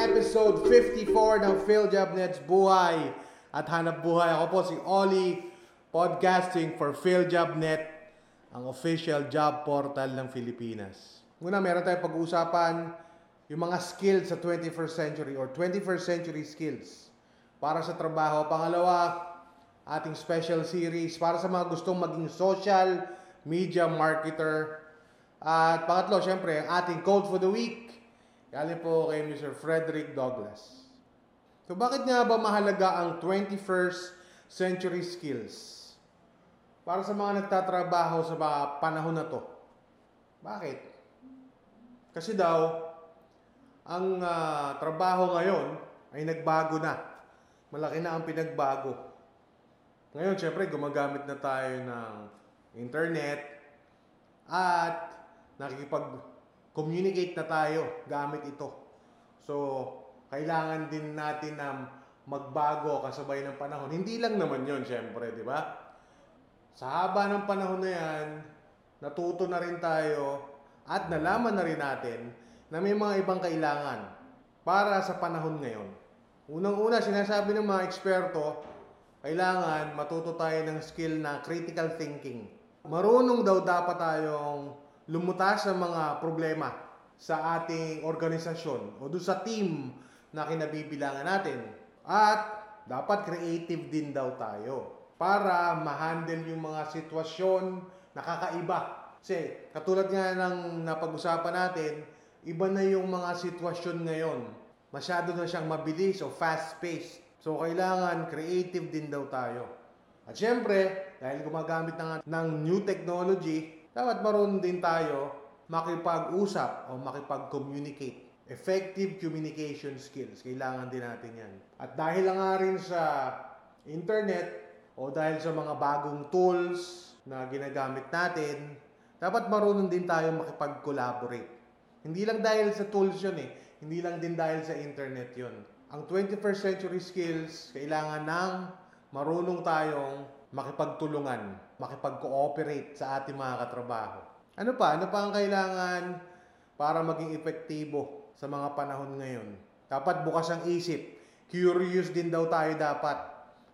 episode 54 ng PhilJobNet's Buhay at Hanap Buhay. Ako po si Oli, podcasting for PhilJobNet, ang official job portal ng Pilipinas. Una, meron tayong pag-uusapan yung mga skills sa 21st century or 21st century skills para sa trabaho. Pangalawa, ating special series para sa mga gustong maging social media marketer. At pangatlo, syempre, ang ating code for the week. Galing po kay Mr. Frederick Douglass. So bakit nga ba mahalaga ang 21st century skills? Para sa mga nagtatrabaho sa mga panahon na to. Bakit? Kasi daw, ang ah, trabaho ngayon ay nagbago na. Malaki na ang pinagbago. Ngayon, syempre, gumagamit na tayo ng internet at nakikipag-communicate na tayo gamit ito. So, kailangan din natin na magbago kasabay ng panahon. Hindi lang naman yon syempre, di ba? Sa haba ng panahon na yan, natuto na rin tayo at nalaman na rin natin na may mga ibang kailangan para sa panahon ngayon. Unang-una, sinasabi ng mga eksperto, kailangan matuto tayo ng skill na critical thinking. Marunong daw dapat tayong lumutas sa mga problema sa ating organisasyon o doon sa team na kinabibilangan natin. At dapat creative din daw tayo para ma-handle yung mga sitwasyon na kakaiba. Kasi katulad nga ng napag-usapan natin, iba na yung mga sitwasyon ngayon. Masyado na siyang mabilis o fast-paced. So kailangan creative din daw tayo. At syempre, dahil gumagamit na ng new technology, dapat marunong din tayo makipag-usap o makipag-communicate. Effective communication skills. Kailangan din natin yan. At dahil nga rin sa internet o dahil sa mga bagong tools na ginagamit natin, dapat marunong din tayo makipag-collaborate. Hindi lang dahil sa tools yun eh. Hindi lang din dahil sa internet yun. Ang 21st century skills, kailangan ng marunong tayong makipagtulungan, makipag-cooperate sa ating mga katrabaho. Ano pa? Ano pa ang kailangan para maging epektibo sa mga panahon ngayon? Dapat bukas ang isip. Curious din daw tayo dapat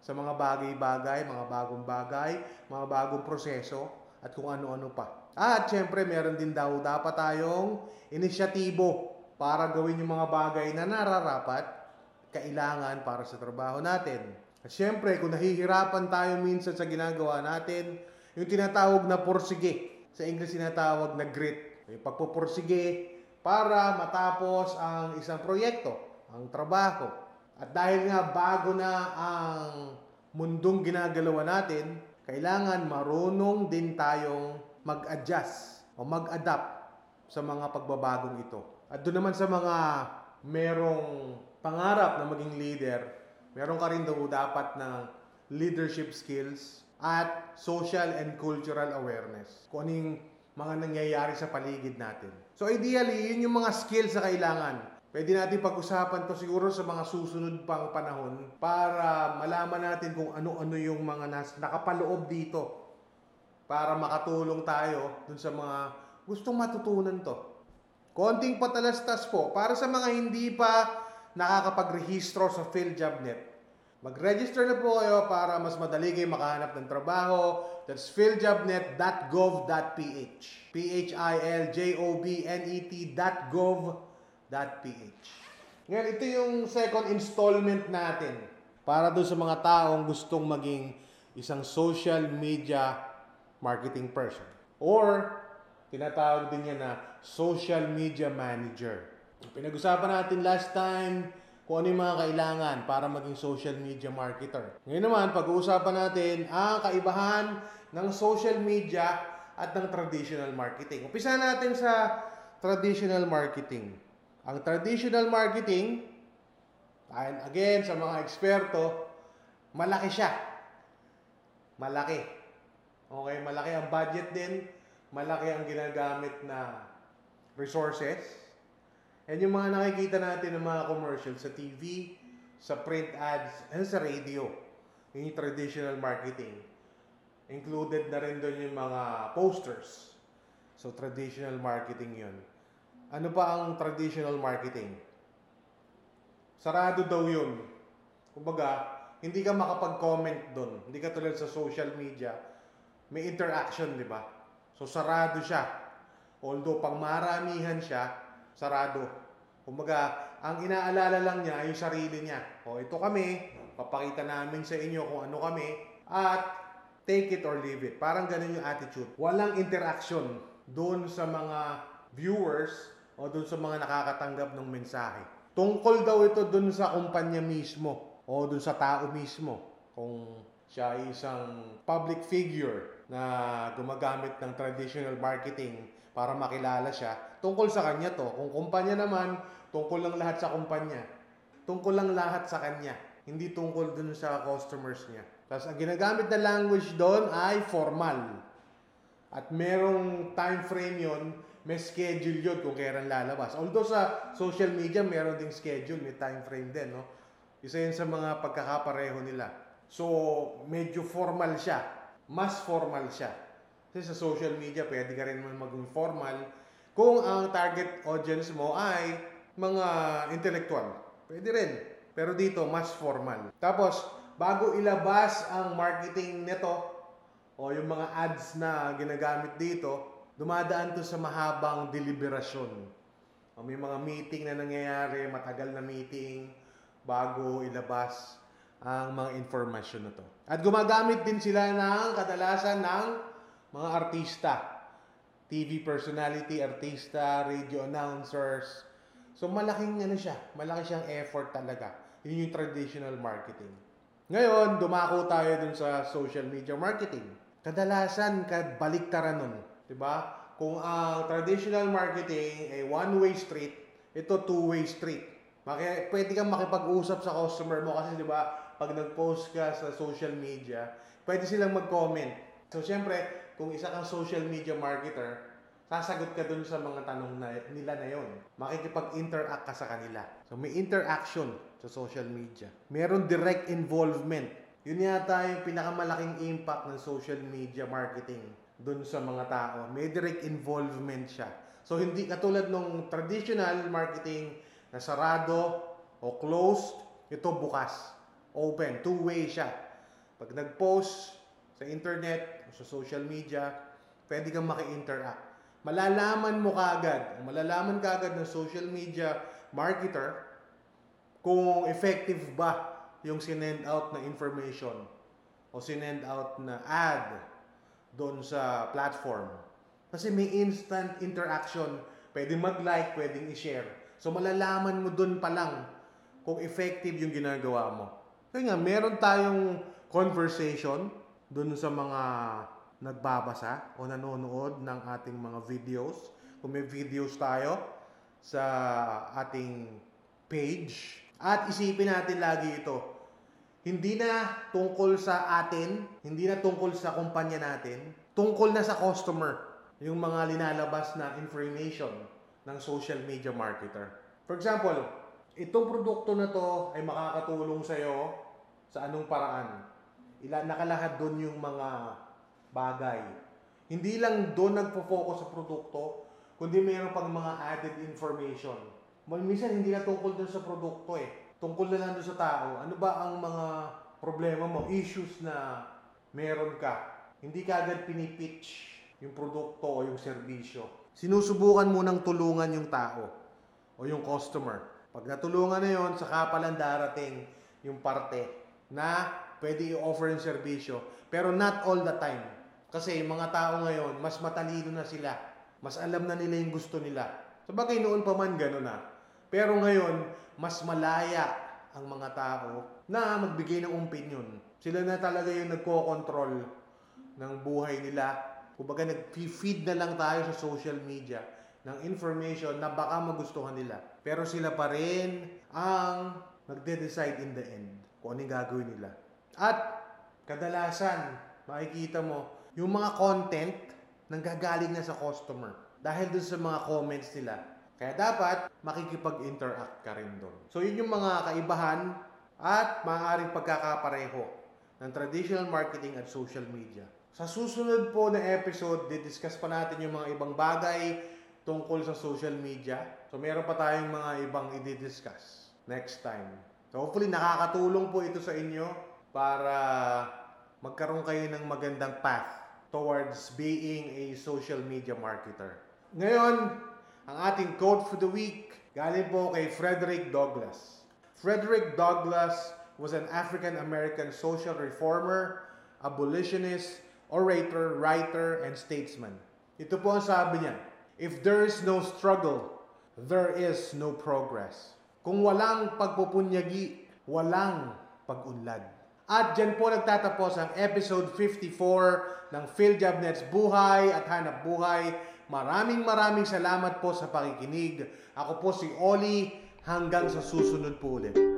sa mga bagay-bagay, mga bagong bagay, mga bagong proseso, at kung ano-ano pa. At syempre, meron din daw dapat tayong inisyatibo para gawin yung mga bagay na nararapat, kailangan para sa trabaho natin. At syempre, kung nahihirapan tayo minsan sa ginagawa natin, yung tinatawag na porsige, sa English tinatawag na grit. Yung pagpupursige para matapos ang isang proyekto, ang trabaho. At dahil nga bago na ang mundong ginagalawa natin, kailangan marunong din tayong mag-adjust o mag-adapt sa mga pagbabagong ito. At doon naman sa mga merong pangarap na maging leader, meron ka rin daw dapat ng leadership skills at social and cultural awareness. Kung ano mga nangyayari sa paligid natin. So ideally, yun yung mga skills na kailangan. Pwede natin pag-usapan to siguro sa mga susunod pang panahon para malaman natin kung ano-ano yung mga nas nakapaloob dito para makatulong tayo dun sa mga gustong matutunan to. Konting patalastas po para sa mga hindi pa nakakapag-rehistro sa PhilJobNet. Mag-register na po kayo para mas madali kayo makahanap ng trabaho. That's philjobnet.gov.ph P-H-I-L-J-O-B-N-E-T dot gov.ph Ngayon, ito yung second installment natin para doon sa mga taong gustong maging isang social media marketing person. Or, tinatawag din niya na social media manager. Pinag-usapan natin last time kung ano yung mga kailangan para maging social media marketer. Ngayon naman, pag-uusapan natin ang kaibahan ng social media at ng traditional marketing. Umpisa natin sa traditional marketing. Ang traditional marketing, dahil again sa mga eksperto, malaki siya. Malaki. Okay, malaki ang budget din, malaki ang ginagamit na resources. And yung mga nakikita natin ng mga commercials sa TV, sa print ads, and sa radio. Yung traditional marketing. Included na rin doon yung mga posters. So, traditional marketing yun. Ano pa ang traditional marketing? sarado daw yun. Kumbaga, hindi ka makapag-comment doon. Hindi ka tulad sa social media. May interaction, di ba? So, sarado siya. Although, pang maramihan siya, sarado. Kumbaga, ang inaalala lang niya ay yung sarili niya. O, ito kami, papakita namin sa inyo kung ano kami, at take it or leave it. Parang ganun yung attitude. Walang interaction doon sa mga viewers o doon sa mga nakakatanggap ng mensahe. Tungkol daw ito doon sa kumpanya mismo o doon sa tao mismo. Kung siya ay isang public figure na gumagamit ng traditional marketing para makilala siya, tungkol sa kanya to. Kung kumpanya naman, tungkol lang lahat sa kumpanya. Tungkol lang lahat sa kanya. Hindi tungkol dun sa customers niya. Tapos ang ginagamit na language doon ay formal. At merong time frame yon, may schedule yun kung kailan lalabas. Although sa social media, meron ding schedule, may time frame din, no? Isa yun sa mga pagkakapareho nila. So, medyo formal siya. Mas formal siya. Kasi sa social media, pwede ka rin maging formal kung ang target audience mo ay mga intellectual. Pwede rin. Pero dito, mas formal. Tapos, bago ilabas ang marketing nito, o yung mga ads na ginagamit dito, dumadaan to sa mahabang deliberasyon. O may mga meeting na nangyayari, matagal na meeting, bago ilabas ang mga informasyon na to. At gumagamit din sila ng kadalasan ng mga artista. TV personality, artista, radio announcers. So malaking ano siya, malaki siyang effort talaga. Yun yung traditional marketing. Ngayon, dumako tayo dun sa social media marketing. Kadalasan, baliktaran nun. ba? Kung ang traditional marketing ay one-way street, ito two-way street. Maki, pwede kang makipag-usap sa customer mo kasi 'di ba, pag nag-post ka sa social media, pwede silang mag-comment. So, syempre, kung isa kang social media marketer, sasagot ka dun sa mga tanong na, nila na yon. Makikipag-interact ka sa kanila. So, may interaction sa social media. Meron direct involvement. Yun yata yung pinakamalaking impact ng social media marketing dun sa mga tao. May direct involvement siya. So, hindi katulad ng traditional marketing na sarado o closed, ito bukas. Open, two-way siya. Pag nag-post sa internet sa social media, pwede kang maki-interact. Malalaman mo kaagad, malalaman kaagad ng social media marketer kung effective ba yung sinend out na information o sinend out na ad doon sa platform. Kasi may instant interaction. Pwedeng mag-like, pwedeng i-share. So malalaman mo doon pa lang kung effective yung ginagawa mo. Kaya nga, meron tayong conversation doon sa mga nagbabasa o nanonood ng ating mga videos. Kung may videos tayo sa ating page. At isipin natin lagi ito. Hindi na tungkol sa atin, hindi na tungkol sa kumpanya natin, tungkol na sa customer yung mga linalabas na information ng social media marketer. For example, itong produkto na to ay makakatulong sa'yo sa anong paraan. Ila, nakalahad doon yung mga bagay. Hindi lang doon nagpo-focus sa produkto, kundi mayroon pang mga added information. Minsan hindi na tungkol doon sa produkto eh. Tungkol na lang doon sa tao. Ano ba ang mga problema mo, issues na meron ka? Hindi ka agad pinipitch yung produkto o yung serbisyo. Sinusubukan mo nang tulungan yung tao o yung customer. Pag natulungan na yon, saka palang darating yung parte na pwede i-offer yung serbisyo. Pero not all the time. Kasi yung mga tao ngayon, mas matalino na sila. Mas alam na nila yung gusto nila. Sabagay noon pa man gano'n na. Pero ngayon, mas malaya ang mga tao na magbigay ng opinion. Sila na talaga yung nagko-control ng buhay nila. Kumbaga nag-feed na lang tayo sa social media ng information na baka magustuhan nila. Pero sila pa rin ang magde-decide in the end kung ano gagawin nila. At kadalasan, makikita mo, yung mga content nanggagaling na sa customer dahil dun sa mga comments nila. Kaya dapat makikipag-interact ka rin doon. So yun yung mga kaibahan at maaaring pagkakapareho ng traditional marketing at social media. Sa susunod po na episode, didiscuss pa natin yung mga ibang bagay tungkol sa social media. So meron pa tayong mga ibang i-discuss. next time. So hopefully nakakatulong po ito sa inyo para magkaroon kayo ng magandang path towards being a social media marketer. Ngayon, ang ating quote for the week galing po kay Frederick Douglass. Frederick Douglass was an African-American social reformer, abolitionist, orator, writer, and statesman. Ito po ang sabi niya, If there is no struggle, there is no progress. Kung walang pagpupunyagi, walang pag-unlad. At dyan po nagtatapos ang episode 54 ng PhilJobNet's Buhay at Hanap Buhay. Maraming maraming salamat po sa pakikinig. Ako po si Oli. Hanggang sa susunod po ulit.